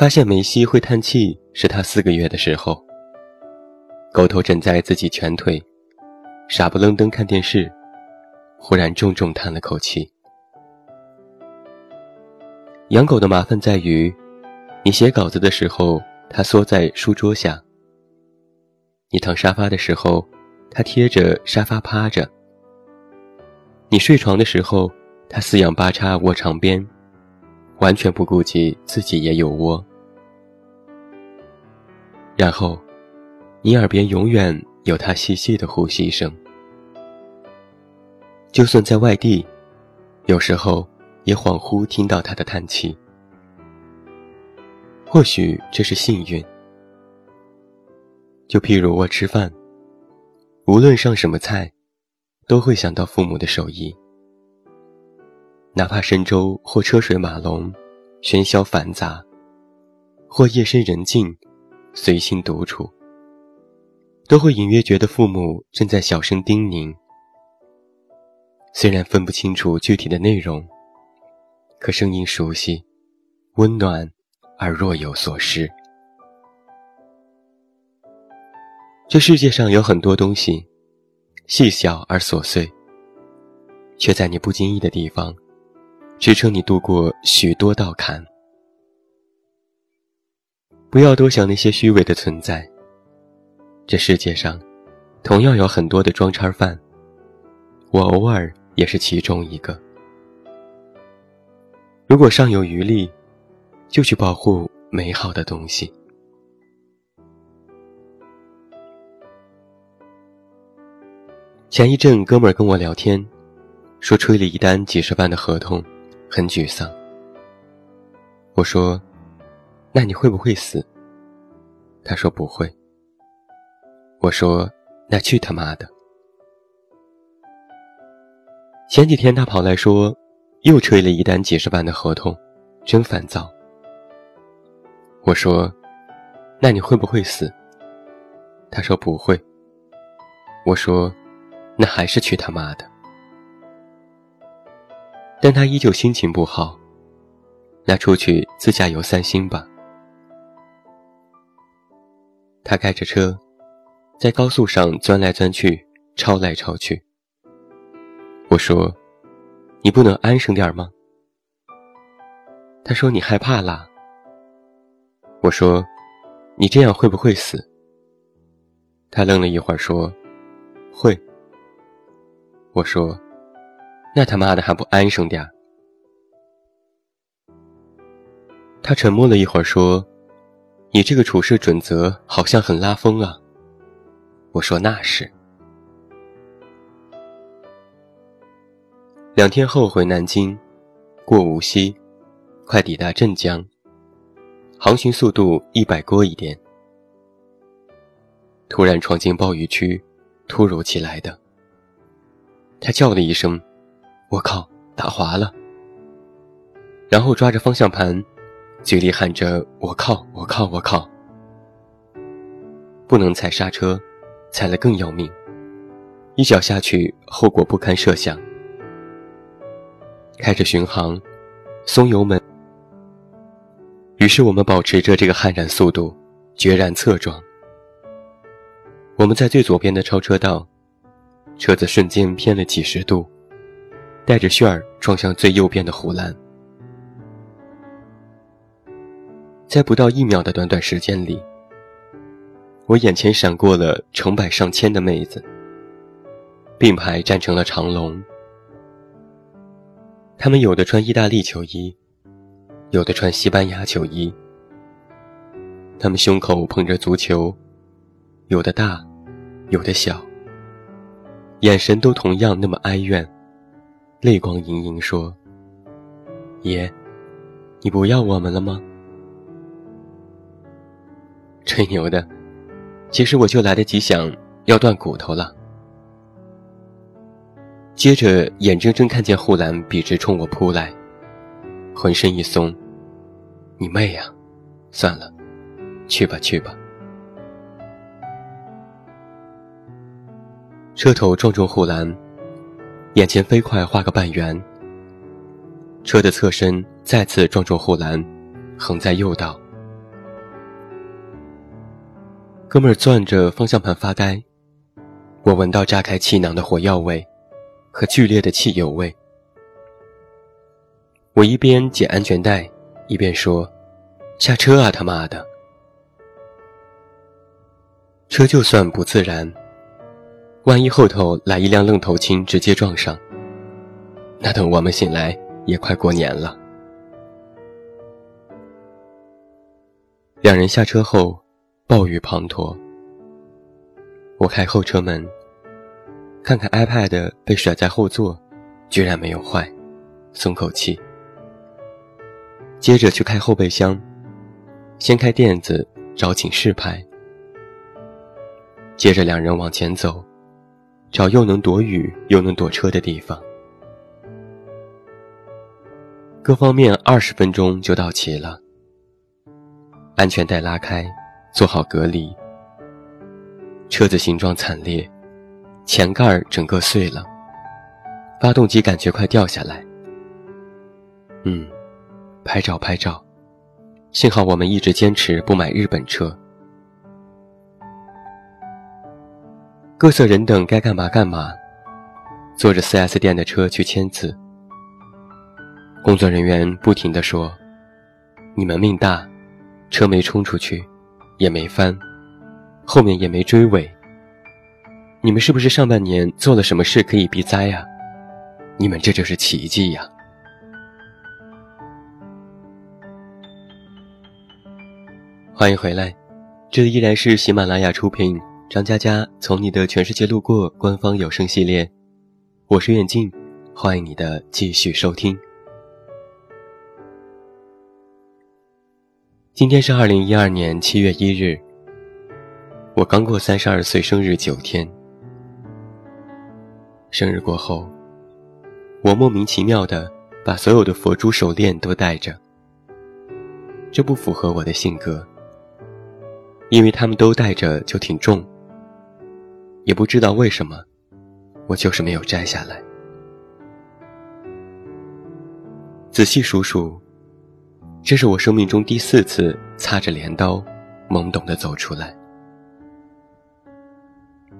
发现梅西会叹气是他四个月的时候。狗头枕在自己全腿，傻不愣登看电视，忽然重重叹了口气。养狗的麻烦在于，你写稿子的时候，它缩在书桌下；你躺沙发的时候，它贴着沙发趴着；你睡床的时候，它四仰八叉卧床边，完全不顾及自己也有窝。然后。你耳边永远有他细细的呼吸声，就算在外地，有时候也恍惚听到他的叹气。或许这是幸运。就譬如我吃饭，无论上什么菜，都会想到父母的手艺。哪怕神州或车水马龙，喧嚣繁杂，或夜深人静，随心独处。都会隐约觉得父母正在小声叮咛，虽然分不清楚具体的内容，可声音熟悉、温暖而若有所失。这世界上有很多东西，细小而琐碎，却在你不经意的地方，支撑你度过许多道坎。不要多想那些虚伪的存在。这世界上，同样有很多的装叉犯，我偶尔也是其中一个。如果尚有余力，就去保护美好的东西。前一阵，哥们儿跟我聊天，说吹了一单几十万的合同，很沮丧。我说：“那你会不会死？”他说：“不会。”我说：“那去他妈的！”前几天他跑来说，又吹了一单几十万的合同，真烦躁。我说：“那你会不会死？”他说：“不会。”我说：“那还是去他妈的！”但他依旧心情不好。那出去自驾游散心吧。他开着车。在高速上钻来钻去，超来超去。我说：“你不能安生点吗？”他说：“你害怕啦。”我说：“你这样会不会死？”他愣了一会儿说：“会。”我说：“那他妈的还不安生点？”他沉默了一会儿说：“你这个处事准则好像很拉风啊。”我说那是。两天后回南京，过无锡，快抵达镇江。航行速度一百多一点。突然闯进暴雨区，突如其来的。他叫了一声：“我靠，打滑了！”然后抓着方向盘，嘴里喊着：“我靠，我靠，我靠！”不能踩刹车。踩了更要命，一脚下去，后果不堪设想。开着巡航，松油门。于是我们保持着这个悍然速度，决然侧撞。我们在最左边的超车道，车子瞬间偏了几十度，带着旋儿撞向最右边的护栏。在不到一秒的短短时间里。我眼前闪过了成百上千的妹子，并排站成了长龙。她们有的穿意大利球衣，有的穿西班牙球衣。她们胸口捧着足球，有的大，有的小。眼神都同样那么哀怨，泪光盈盈，说：“爷，你不要我们了吗？”吹牛的。其实我就来得及想要断骨头了，接着眼睁睁看见护栏笔直冲我扑来，浑身一松，你妹呀！算了，去吧去吧。车头撞中护栏，眼前飞快画个半圆。车的侧身再次撞中护栏，横在右道，哥们儿攥着方向盘发呆，我闻到炸开气囊的火药味和剧烈的汽油味。我一边解安全带，一边说：“下车啊，他妈的！”车就算不自燃，万一后头来一辆愣头青直接撞上，那等我们醒来也快过年了。两人下车后，暴雨滂沱。我开后车门，看看 iPad 被甩在后座，居然没有坏，松口气。接着去开后备箱，掀开垫子找警示牌。接着两人往前走，找又能躲雨又能躲车的地方。各方面二十分钟就到齐了。安全带拉开，做好隔离。车子形状惨烈，前盖整个碎了，发动机感觉快掉下来。嗯，拍照拍照，幸好我们一直坚持不买日本车。各色人等该干嘛干嘛，坐着 4S 店的车去签字。工作人员不停地说：“你们命大，车没冲出去，也没翻，后面也没追尾。你们是不是上半年做了什么事可以避灾呀？你们这就是奇迹呀！”欢迎回来，这依然是喜马拉雅出品。张嘉佳从你的全世界路过官方有声系列，我是远近，欢迎你的继续收听。今天是二零一二年七月一日，我刚过三十二岁生日九天。生日过后，我莫名其妙的把所有的佛珠手链都戴着，这不符合我的性格，因为他们都戴着就挺重。也不知道为什么，我就是没有摘下来。仔细数数，这是我生命中第四次擦着镰刀，懵懂的走出来。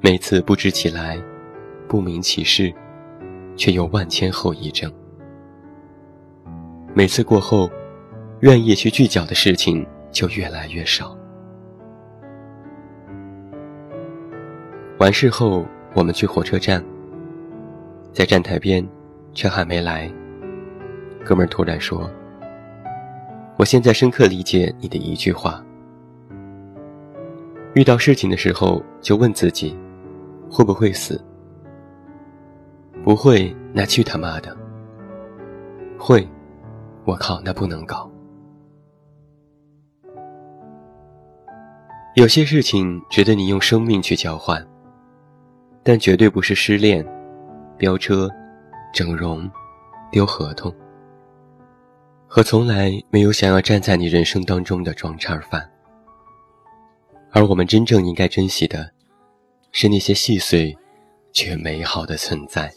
每次不知其来，不明其事，却有万千后遗症。每次过后，愿意去聚焦的事情就越来越少。完事后，我们去火车站，在站台边，车还没来。哥们儿突然说：“我现在深刻理解你的一句话。遇到事情的时候，就问自己，会不会死？不会，那去他妈的！会，我靠，那不能搞。有些事情值得你用生命去交换。”但绝对不是失恋、飙车、整容、丢合同，和从来没有想要站在你人生当中的装叉犯。而我们真正应该珍惜的，是那些细碎却美好的存在。